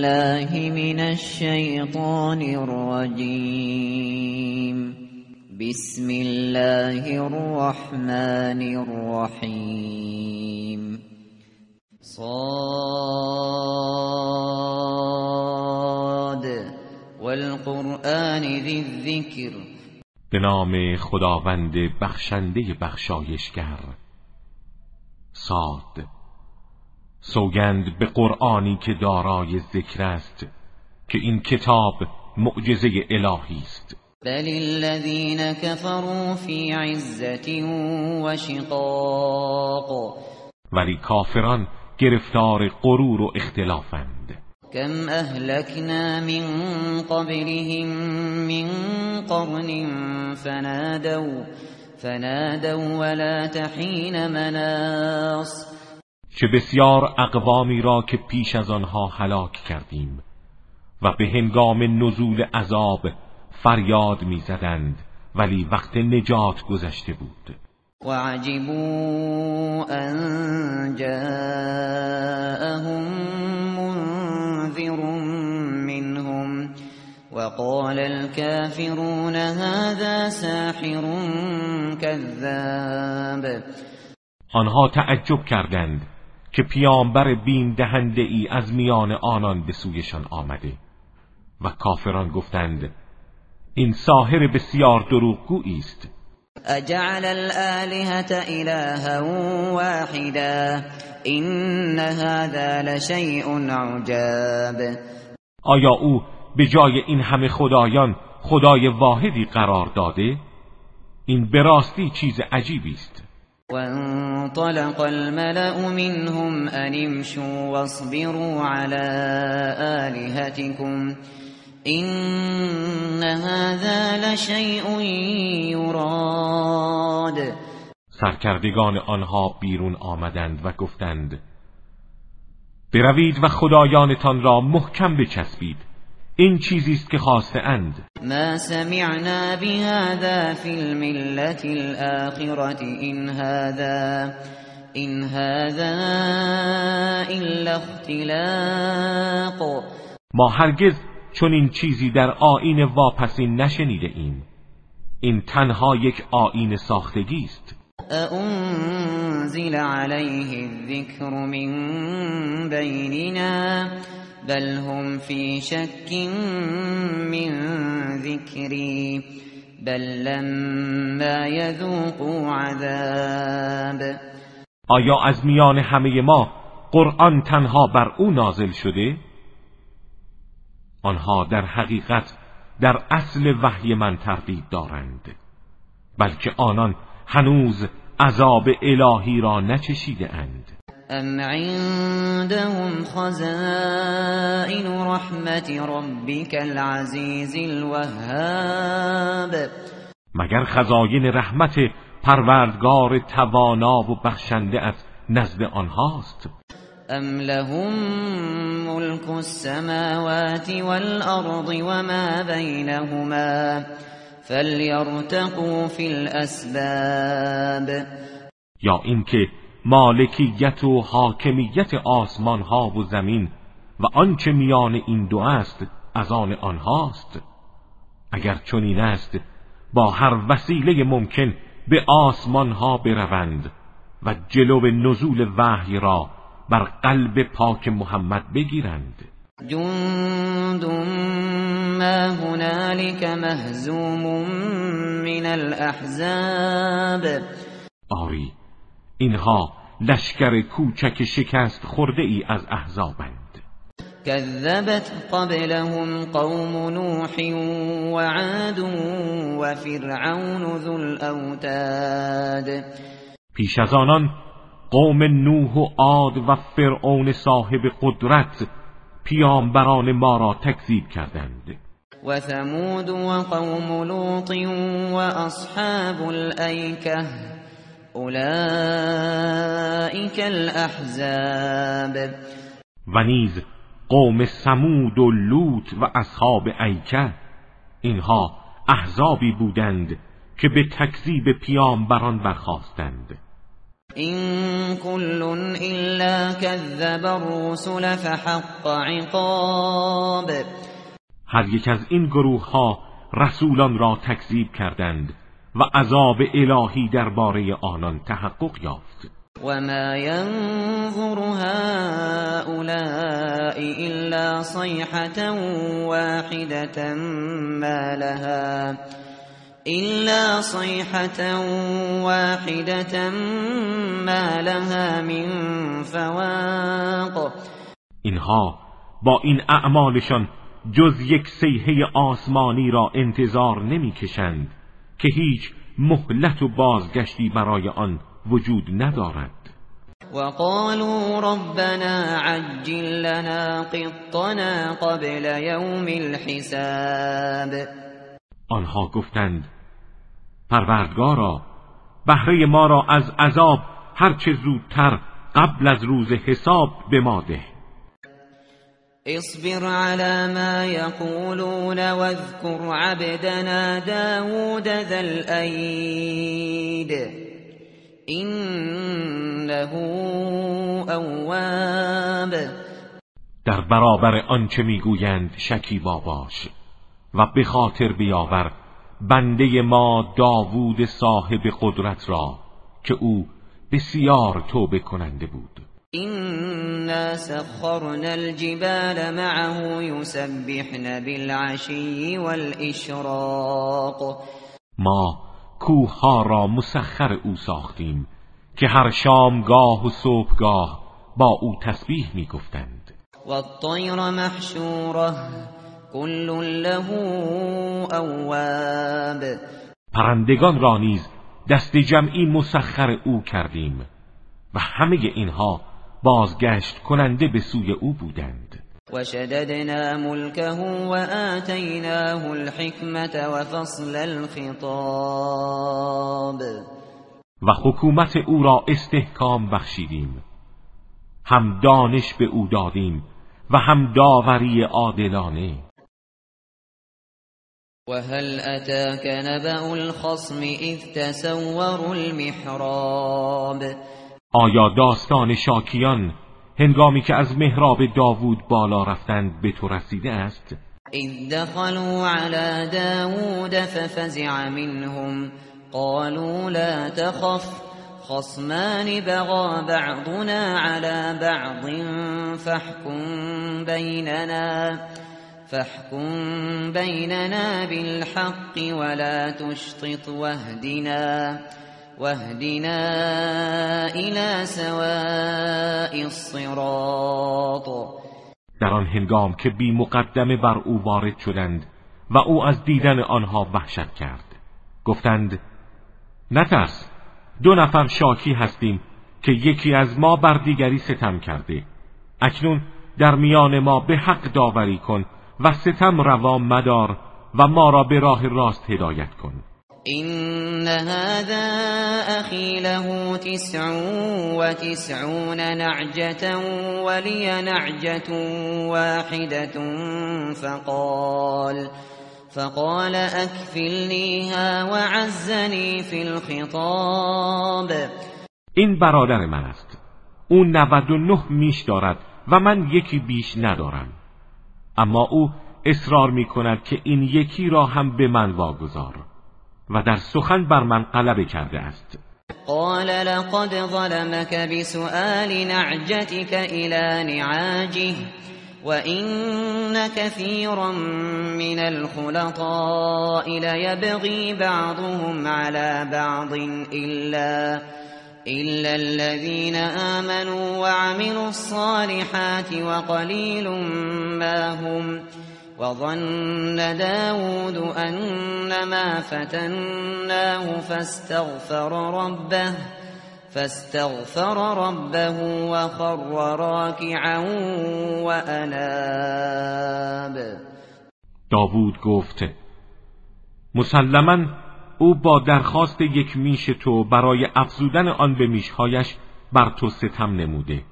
بالله من الشیطان الرجیم بسم الله الرحمن الرحیم صاد. والقرآن ذی الذکر به نام خداوند بخشنده بخشایشگر. ساد سوگند به قرآنی که دارای ذکر است که این کتاب معجزه الهی است. بل الذين كفروا في عزة وشقاق ولی کافران گرفتار غرور و اختلافند. كم اهلكنا من قبلهم من قرن فنادوا فنادوا ولا تحين مناص. چه بسیار اقوامی را که پیش از آنها هلاک کردیم و به هنگام نزول عذاب فریاد می‌زدند ولی وقت نجات گذشته بود. وعجبوا ان جاءهم منذر منهم وقال الكافرون هذا ساحر كذاب. آنها تعجب کردند که پیامبر بین دهنده ای از میان آنان به سویشان آمده. و کافران گفتند این ساحر بسیار دروغگویی است. اجعل الالهه الها واحدا ان هذا لشیء عجاب. آیا او به جای این همه خدایان خدای واحدی قرار داده؟ این به راستی چیز عجیبی است. وانطلق الملأ منهم ان امشوا واصبروا على آلهتكم این هذا لشیء یراد سرکردگان آنها بیرون آمدند و گفتند بروید و خدایانتان را محکم بچسبید. این چیزی است که خواسته اند. ما سمعنا بهذا فی الملت الاخرة این هذا این هذا الا اختلاق. ما هرگز چون این چیزی در آین واپسین نشنیده ایم. این تنها یک آین ساختگی است. انزل علیه الذکر من بیننا بل هم فی شک من ذکری بل لما یذوقوا عذاب. آیا از میان همه ما قرآن تنها بر او نازل شده؟ آنها در حقیقت در اصل وحی من تردید دارند بلکه آنان هنوز عذاب الهی را نچشیده اند. ام عندهم خزائن رحمت ربك العزیز الوهاب. مگر خزاین رحمت پروردگار توانا و بخشنده از نزد آنهاست. ام لهم ملك السماوات والأرض وما بينهما فليرتقوا في الاسباب. یا اینکه مالکیت و حاکمیت آسمان ها و زمین و آنچه میان این دو است از آن آنهاست. اگر چنین است با هر وسیله ممکن به آسمان ها بروند و جلو نزول وحی را بر قلب پاک محمد بگیرند. جند ما هنالك مهزوم من الاحزاب آری اینها لشکر کوچک شکست خورده ای از احزابند. كذبت قبلهم قوم نوح وعاد وفرعون ذو الاوتاد پیش از آنان قوم نوح و عاد و فرعون صاحب قدرت پیامبران ما را تکذیب کردند. و ثمود و قوم لوط و اصحاب الایکه اولئیک الاحزاب و نیز قوم سمود و لوط و اصحاب ایکه اینها احزابی بودند که به تکذیب پیامبران برخواستند این كل الا كذب الرسل فحق عقاب. هر یک از این گروه ها رسولان را تکذیب کردند. و عذاب الهی درباره آنان تحقق یافت. وما ينظر هؤلاء إلا صيحة واحدة ما لها. إلا صيحة واحدة ما لها من فواق. اینها با این اعمالشان جز یک سیحه آسمانی را انتظار نمی‌کشند. که هیچ مهلت و بازگشتی برای آن وجود ندارد. وقالوا ربنا عجل لنا قطنا قبل يوم الحساب. آنها گفتند پروردگارا بهره ما را از عذاب هرچه زودتر قبل از روز حساب به ما ده. اصبر على ما يقولون واذكر عبدنا داود ذا الأيد. إنه اواب در برابر آنچه می‌گویند شکیبا باش و به خاطر بیاور بنده ما داوود صاحب قدرت را که او بسیار توبه کننده بود. إنا سخرنا الجبال معه يسبحن بالعشي والإشراق. ما کوه ها را مسخر او ساختیم که هر شامگاه و صبحگاه با او تسبیح می گفتند و الطیر محشوره کل له اواب پرندگان را نیز دست جمعی مسخر او کردیم و همه اینها بازگشت کننده به سوی او بودند. وشددنا ملكه وآتيناه الحكمة وفصل الخطاب. و حکومت او را استحکام بخشیدیم. هم دانش به او دادیم و هم داوری عادلانه. وهل أتاك نبأ الخصم إذ تسوروا المحراب. آیا داستان شاکیان هنگامی که از محراب داوود بالا رفتند به تو رسیده است؟ اذ دخلوا على داوود ففزع منهم. قالوا لا تخف. خصمان بغى بعضنا على بعض فاحكم بيننا. فاحكم بيننا بالحق ولا تشطط واهدنا. واهدنا الى سواء الصراط. در آن هنگام که بی مقدمه بر او وارد شدند و او از دیدن آنها وحشت کرد. گفتند نترس دو نفر شاکی هستیم که یکی از ما بر دیگری ستم کرده. اکنون در میان ما به حق داوری کن و ستم روا مدار و ما را به راه راست هدایت کن. إن هذا أخي له تسع وتسعون نعجة ولي نعجة واحدة فقال فقال أكفلنيها وعزني في الخطاب این برادر من است. او 99 میش دارد و من یکی بیش ندارم. اما او اصرار می کند که این یکی را هم به من واگذار. و در سخن بر من غلبه کرده است. قال لقد ظلمك بسؤال نعجتك إلى نعاجه وإن كثيرا من الخلطاء ليبغي بعضهم على بعض إلا إلا الذين آمنوا وعملوا الصالحات وقليل ما هم وظن داود أنما فتناه فاستغفر ربه فاستغفر ربه وخر راكعا وأناب. داوود گفت مسلما او با درخواست یک میش تو برای افزودن آن به میشهایش بر تو ستم نموده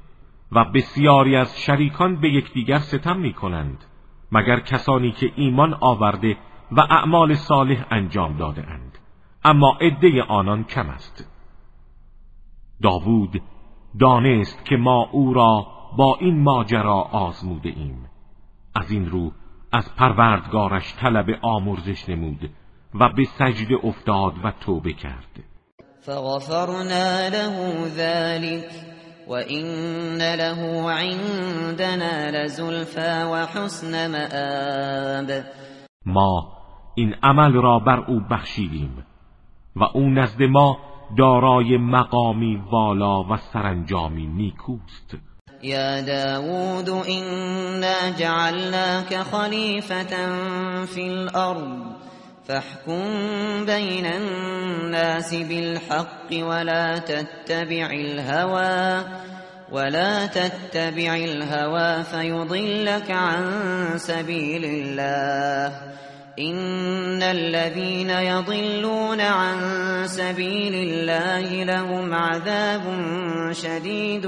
و بسیاری از شریکان به یکدیگر ستم می کنند مگر کسانی که ایمان آورده و اعمال صالح انجام داده اند اما عده آنان کم است. داوود دانست که ما او را با این ماجرا آزموده ایم از این رو از پروردگارش طلب آمرزش نمود و به سجده افتاد و توبه کرد. فغفرنا له ذلك وإن له عندنا لزلفا وحسن مآب. ما این عمل را بر او بخشیدیم و او نزد ما دارای مقامی والا و سرانجامی نیکوست. یا داود إنا جعلناك خلیفة فی الارض. فاحكم بين الناس بالحق ولا تتبع الهوى ولا تتبع الهوى فيضلك عن سبيل الله. إن الذين يضلون عن سبيل الله لهم عذاب شديد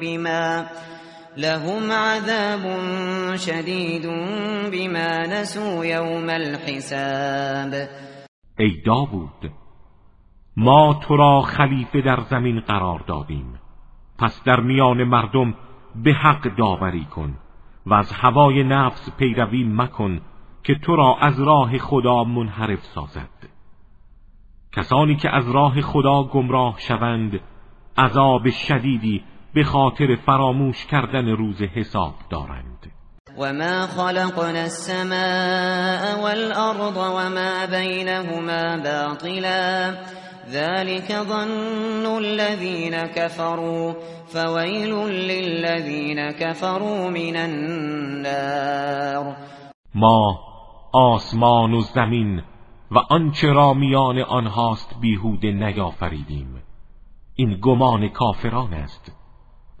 بما لهم عذاب شدید بما نسوا یوم الحساب. ای داوود ما تو را خلیفه در زمین قرار دادیم. پس در میان مردم به حق داوری کن و از هوای نفس پیروی مکن که تو را از راه خدا منحرف سازد. کسانی که از راه خدا گمراه شوند عذاب شدیدی به خاطر فراموش کردن روز حساب دارند. وما خلقنا السماء والأرض وما بينهما باطلا ذلك ظن الذين كفروا فويل للذين كفروا من النار. ما آسمان و زمین و آنچه را میان آنهاست بیهوده نیافریدیم. این گمان کافران است.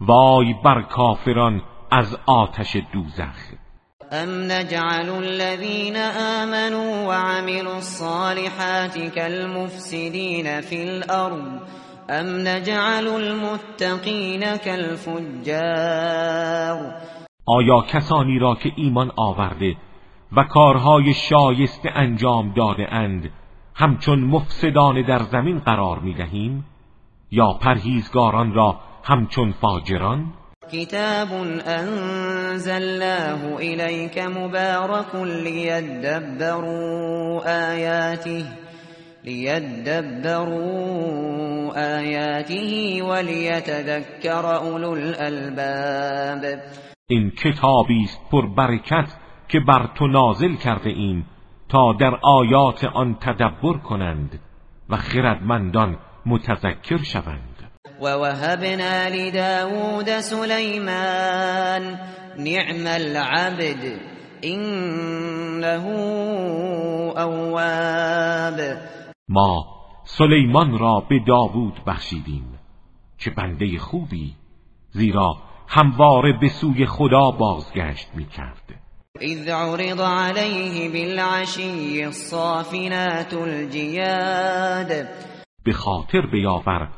وای بر کافران از آتش دوزخ. ام نجعل الذين آمنوا وعملوا الصالحات كالمفسدين في الأرض ام نجعل المتقین كالفجار آیا کسانی را که ایمان آورده و کارهای شایسته انجام داده اند همچون مفسدان در زمین قرار می دهیم یا پرهیزگاران را همچون فاجران؟ کتاب انزلناه الیک مبارک لیدبروا آیاته لیدبروا آیاته ولیتذکر اولو الالباب. این کتابی است پر برکت که بر تو نازل کرده ایم تا در آیات آن تدبر کنند و خردمندان متذکر شوند. ووهبنا لداود سليمان نعم العبد إنه اواب ما سلیمان را به داوود بخشیدیم چه بنده خوبی زیرا همواره به سوی خدا بازگشت می کرد اذ عرض عليه بالعشی الصافنات الجیاد به خاطر بیاور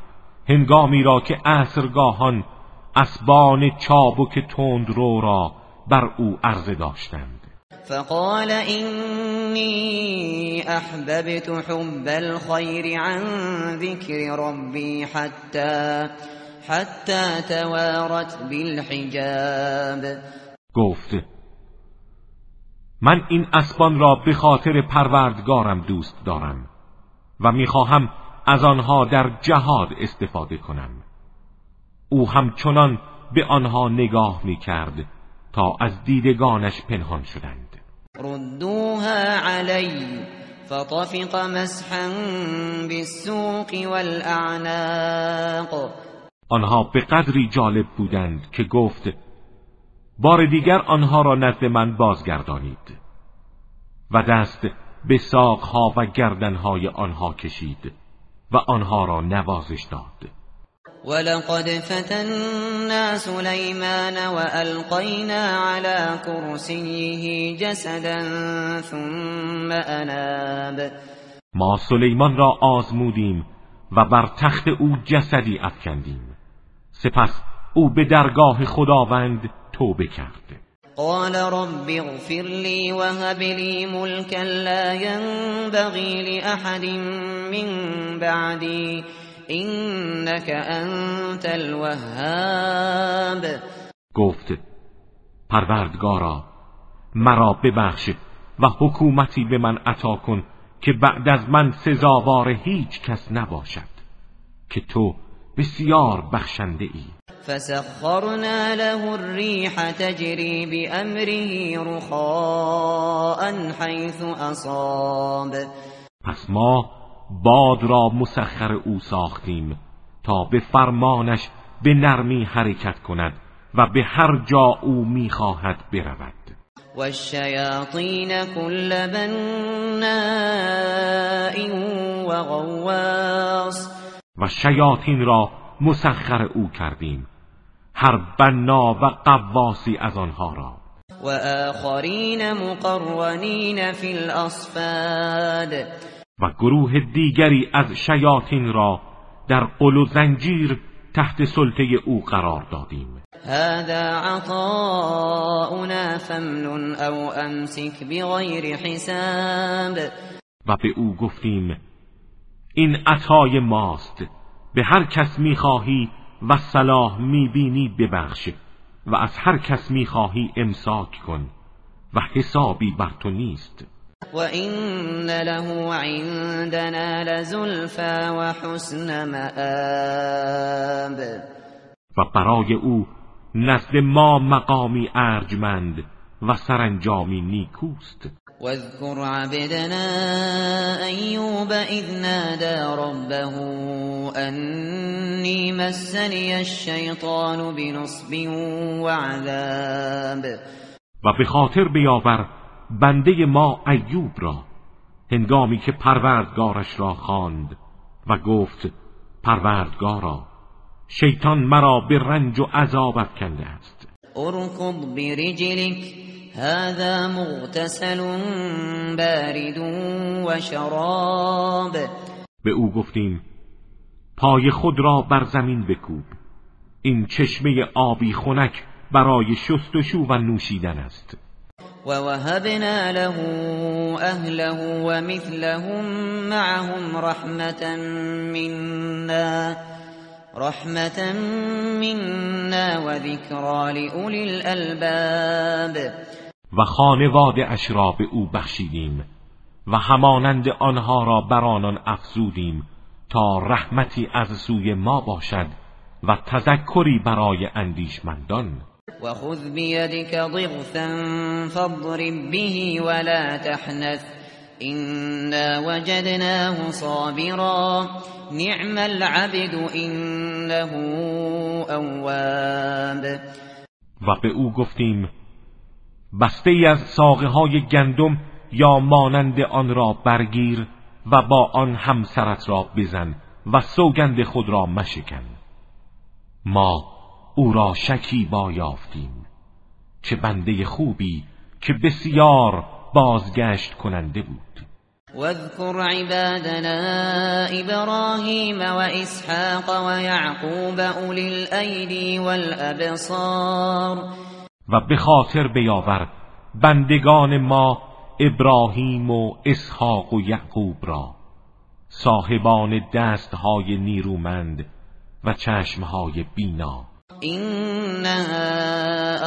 هنگامی را که عصرگاهان اسبان چابک تند رو را بر او عرضه داشتند. فقال اینی احببت حب الخیر عن ذکر ربی حتی حتی توارت بالحجاب. گفت من این اسبان را به خاطر پروردگارم دوست دارم و می‌خواهم از آنها در جهاد استفاده کنم. او همچنان به آنها نگاه می کرد تا از دیدگانش پنهان شدند. ردوها علی فطفق مسحا بالسوق والاعناق آنها به قدری جالب بودند که گفت بار دیگر آنها را نزد من بازگردانید. و دست به ساقها و گردنهای آنها کشید. و آنها را نوازش داد. ولقد فتنا سلیمان والقینا على کرسیه جسدا ثم اناب. ما سلیمان را آزمودیم و بر تخت او جسدی افکندیم. سپس او به درگاه خداوند توبه کرد. قال رب اغفر لي وهب لي ملكا لا ينبغي لأحد من بعدي. انك انت الوهاب. گفت پروردگارا مرا ببخش و حکومتی به من عطا کن که بعد از من سزاوار هیچ کس نباشد که تو بسیار بخشنده ای فسخرنا له الريح تجري بأمره رخاء حيث اصاب پس ما باد را مسخر او ساختیم تا به فرمانش به نرمی حرکت کند و به هر جا او می‌خواهد برود. و الشیاطین کل بناء و غواص و شیاطین را مسخر او کردیم. هر بنا و قواسی از آنها را. و آخرین مقرنین فی الاصفاد و گروه دیگری از شیاطین را در قل و زنجیر تحت سلطه او قرار دادیم. هذا عطاؤنا فمن او امسک بغیر حساب. و به او گفتیم این عطای ماست به هر کس می‌خواهی و صلاح می‌بینی ببخش و از هر کس می‌خواهی امساک کن و حسابی بر تو نیست. و این له عندنا لزلفا و حسن مآب. و برای او نزد ما مقامی ارجمند و سرانجامی نیکوست. واذكر عبدنا ایوب اذ نادى ربه انی مسنی الشیطان بنصب وعذاب. و به خاطر بیاور بنده ما ایوب را هنگامی که پروردگارش را خواند و گفت پروردگارا شیطان مرا به رنج و عذاب افکنده است. ارکض برجلک هذا مغتسل بارد و شراب به او گفتیم پای خود را بر زمین بکوب. این چشمه آبی خنک برای شستشو و نوشیدن است. و وهبنا له اهله و مثلهم معهم رحمتا منا رحمتا منا و ذکرا لأولی الالباب و خانواد اش را به او بخشیدیم و همانند آنها را بر آنان افزودیم تا رحمتی از سوی ما باشد و تذکری برای اندیشمندان. و خذ بیدک ضغثا فاضرب به ولا تحنث إنا وجدناه صابرا نعم العبد انه اواب. و به او گفتیم بسته ای از ساقه های گندم یا مانند آن را برگیر و با آن همسرت را بزن و سوگند خود را مشکن. ما او را شکی با یافتیم چه بنده خوبی که بسیار بازگشت کننده بود. واذكر عبادنا ابراهیم و اسحاق و یعقوب اولی الایدی والابصار و به خاطر بیاور بندگان ما ابراهیم و اسحاق و یعقوب را صاحبان دستهای نیرومند و چشمهای بینا. اینا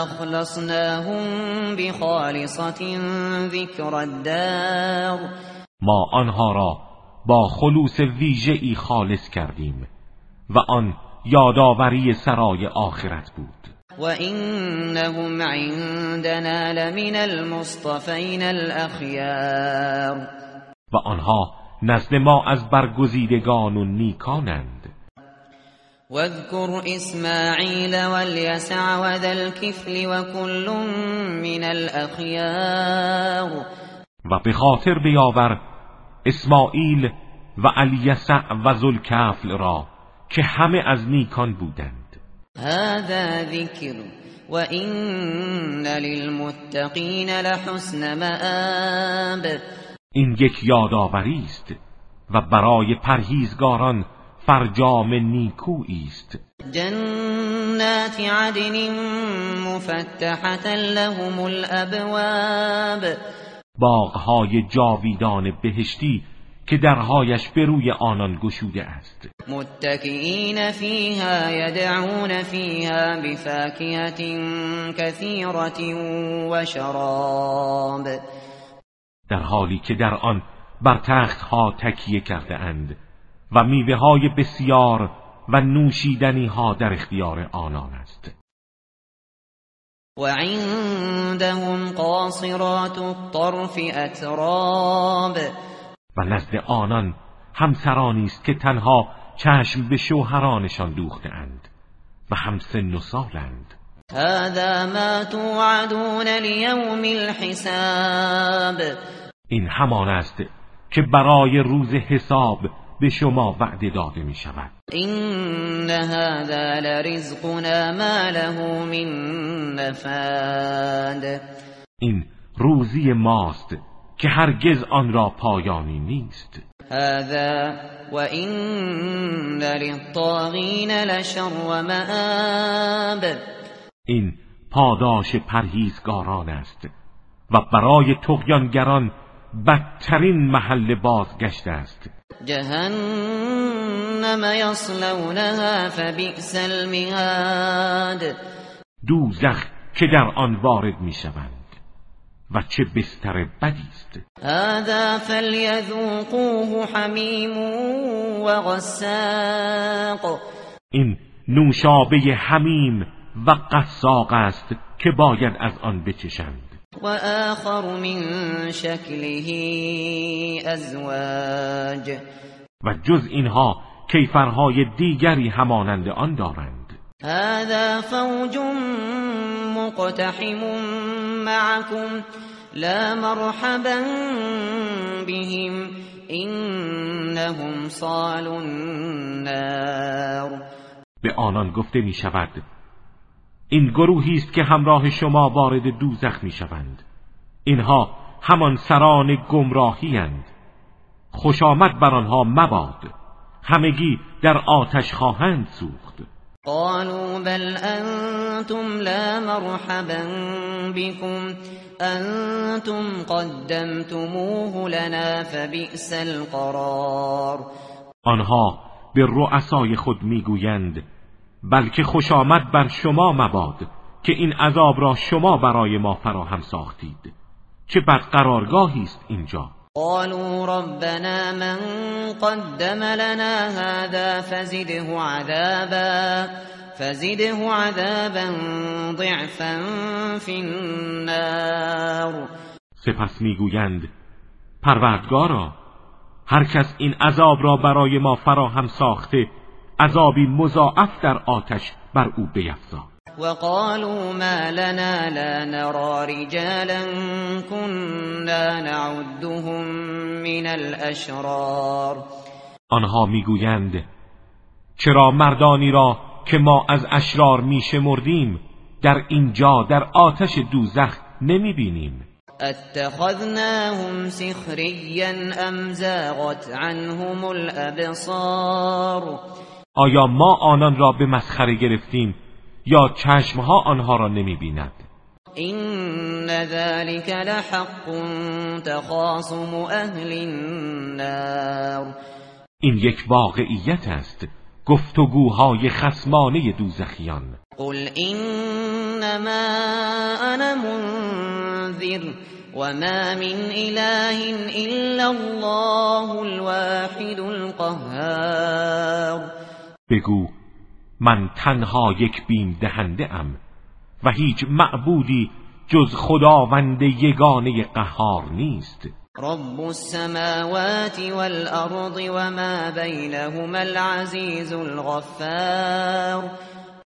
اخلصناهم بخالصة ذکر الدار. ما آنها را با خلوص ویژه ای خالص کردیم و آن یادآوری سرای آخرت بود. و انهم عندنا لمن المصطفین الاخیار و آنها نزد ما از برگزیدگان و نیکانند. واذكر اسماعیل واليسع وذا الكفل وكل من الاخیار و به خاطر بیاور اسماعیل و الیسع و ذوالکفل را که همه از نیکان بودند. هذا ذکر و این للمتقین لحسن مآب. این یک یادآوری است و برای پرهیزگاران فرجام نیکویی است. جنات عدن مفتحة لهم الابواب باغهای جاویدان بهشتی که درهایش به روی آنان گشوده است. متکئین فیها یدعون فیها بفاکهة کثیرت و شراب. در حالی که در آن بر تخت ها تکیه کرده اند و میوه های بسیار و نوشیدنی ها در اختیار آنان است. و عندهم قاصرات الطرف اتراب و نزد آنان همسرانی است که تنها چشم به شوهرانشان دوخته اند و هم سن و سالند. هذا ما توعدون لیوم الحساب. این همان است که برای روز حساب به شما وعده داده می شود این هذا لرزقنا ما له من نفاد. این روزی ماست که هرگز آن را پایانی نیست. هذا و این للطاغین لشر و مآب این پاداش پرهیزگاران است و برای تغیانگران بدترین محل بازگشت است. جهنم یصلونها فبئس المهاد. دوزخ که در آن وارد می‌شوند. و چه بستر بدی است. هذا فلیذوقوه حمیم و غساق. این نوشابه حمیم و قساق است که باید از آن بچشند. و آخر من شکله ازواج. و جز اینها کیفرهای دیگری همانند آن دارند. هذا فوج مقتحم معكم لا مرحبا بهم انهم صال النار. به آنان گفته می شود این گروهی است که همراه شما وارد دوزخ می شوند اینها همان سران گمراهی هند خوش آمد بر آنها مباد. همگی در آتش خواهند سوخت. قالوا بل انتم لا مرحبا بكم. انتم قدمتموه لنا فبئس القرار. آنها به رؤسای خود می‌گویند بلکه خوش آمد بر شما مباد که این عذاب را شما برای ما فراهم ساختید چه بد قرارگاهی است اینجا. قالوا ربنا من قدم لنا هذا فزده عذابا فزده عذابا ضعفا في النار. سپس می‌گویند پروردگارا هر کس این عذاب را برای ما فراهم ساخته عذابی مضاعف در آتش بر او بیفزا. وقالوا ما لنا لا نرى رجالا كنا نعدهم من الاشرار آنها می‌گویند چرا مردانی را که ما از اشرار میشمردیم در اینجا در آتش دوزخ نمی‌بینیم اتخذناهم سخریا ام زاغت عنهم الابصار آیا ما آنان را به مسخره گرفتیم یا چشمها آنها را نمی بیند این ذلك لحق تخاصم اهل النار. این یک واقعیت است گفتگوهای خسمانه دوزخیان. قل انما انا منذر وما من اله الا الله الواحد القهار. بگو من تنها یک بیم دهنده ام و هیچ معبودی جز خداوند یگانه قهار نیست. رب السماوات والارض وما بینهما العزیز الغفار.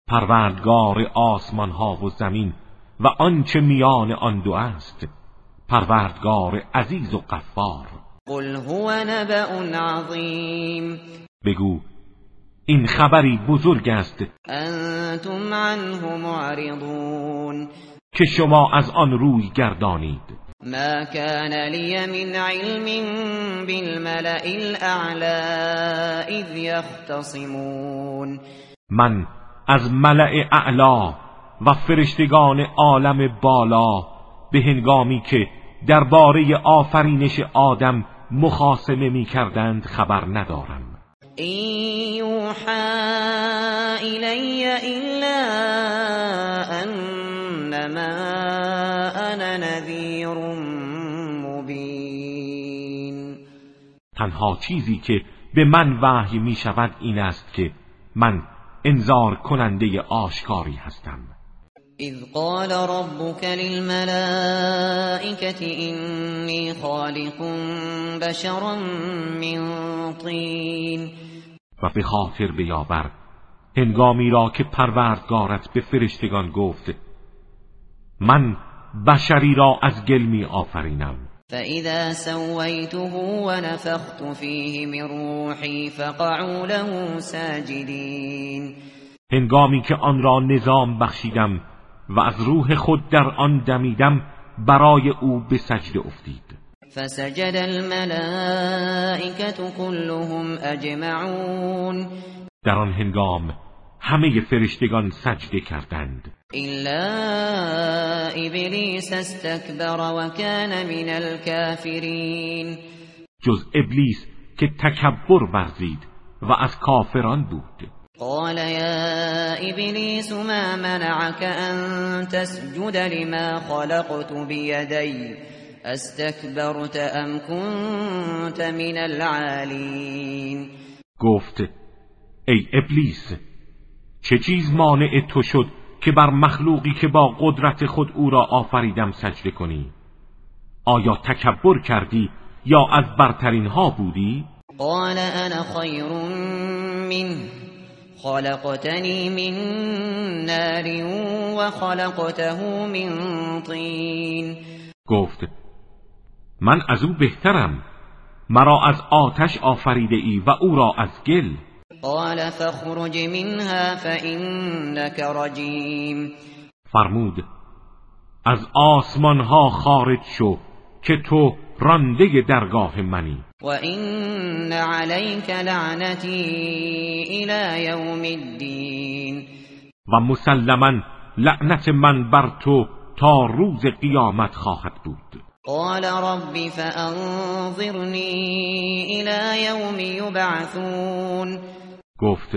پروردگار آسمان ها و زمین و آنچه میان آن دو است. پروردگار عزیز و غفار. قل هو نبأ عظیم. بگو این خبری بزرگ است. انتم عنه معرضون. که شما از آن روی گردانید. ما كان لي من علم بالملأ الاعلى اذ يختصمون من از ملأ اعلا و فرشتگان عالم بالا به هنگامی که درباره آفرینش آدم مخاسمه می کردند خبر ندارم. این یوحا الی الا انما انا نذیر مبین تنها چیزی که به من وحی می شود این است که من انذار کننده آشکاری هستم. اذ قال ربك للملائكة إني خالق بشرا من طین و به خاطر بیاور هنگامی را که پروردگارت به فرشتگان گفت من بشری را از گل می آفرینم. فإذا سويته ونفخت فيه من روحي فقعوا له ساجدين. هنگامی که آن را نظام بخشیدم و از روح خود در آن دمیدم برای او به سجده افتید. فسجد الملائكة كلهم اجمعون. در آن هنگام همه فرشتگان سجده کردند. الا ابلیس استکبر و کان من الكافرین جز ابلیس که تکبر ورزید و از کافران بود. قال يا ابلیس ما منعك ان تسجد لما خلقت بيدي؟ استكبرت ام كنت من العالین گفت ای ابلیس چه چیز مانع تو شد که بر مخلوقی که با قدرت خود او را آفریدم سجده کنی؟ آیا تکبر کردی یا از برترین ها بودی؟ قال انا خیر من خلقتنی من نار و خلقته من طین گفت من از او بهترم. مرا از آتش آفریده ای و او را از گل. قال فاخرج منها فإنك رجیم فرمود از آسمان ها خارج شو که تو رانده درگاه منی. و این علیک لعنتی الى یوم الدین و مسلما لعنت من بر تو تا روز قیامت خواهد بود. قال رب فانظرنی الى یوم یبعثون گفت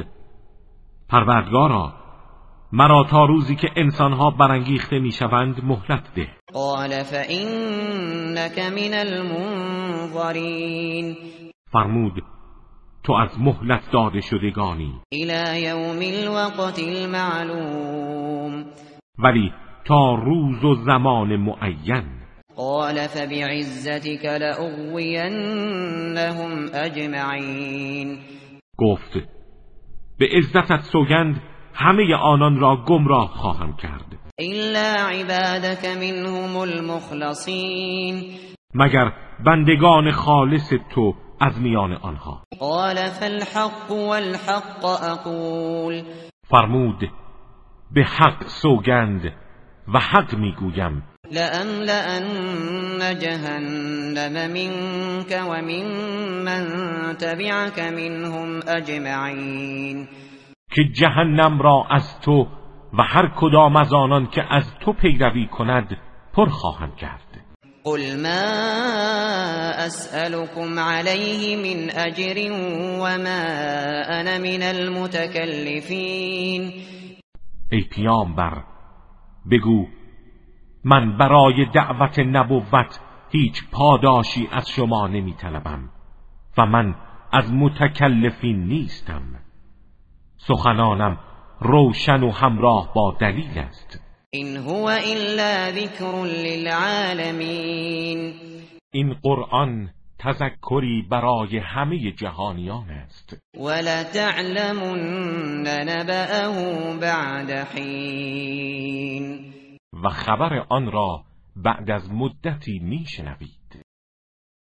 پروردگارا مرا تا روزی که انسانها برانگیخته می‌شوند مهلت ده. قال فانك من المنظرین فرمود تو از مهلت داده شدگانی. الى یوم الوقت المعلوم. ولی تا روز و زمان معین. قال فبعزتك لأغوینهم اجمعین گفت به عزتت سوگند همه آنان را گمراه خواهم کرد. الا عبادك منهم المخلصین مگر بندگان خالص تو از میان آنها. قال فالحق والحق اقول فرمود به حق سوگند و حق می‌گویم. لأملأن جهنم منك ومن من تبعك منهم اجمعین که جهنم را از تو و هر کدام از آنان که از تو پیروی کند پر خواهم کرد. قل ما اسألكم عليه من اجر وما انا من المتكلفین ای پیامبر بگو من برای دعوت نبوت هیچ پاداشی از شما نمی طلبم و من از متکلفین نیستم. سخنانم روشن و همراه با دلیل است. این هو الا ذکر للعالمین این قرآن تذکری برای همه جهانیان است. ولا تعلمن نبأه بعد حین و خبر آن را بعد از مدتی میشنوید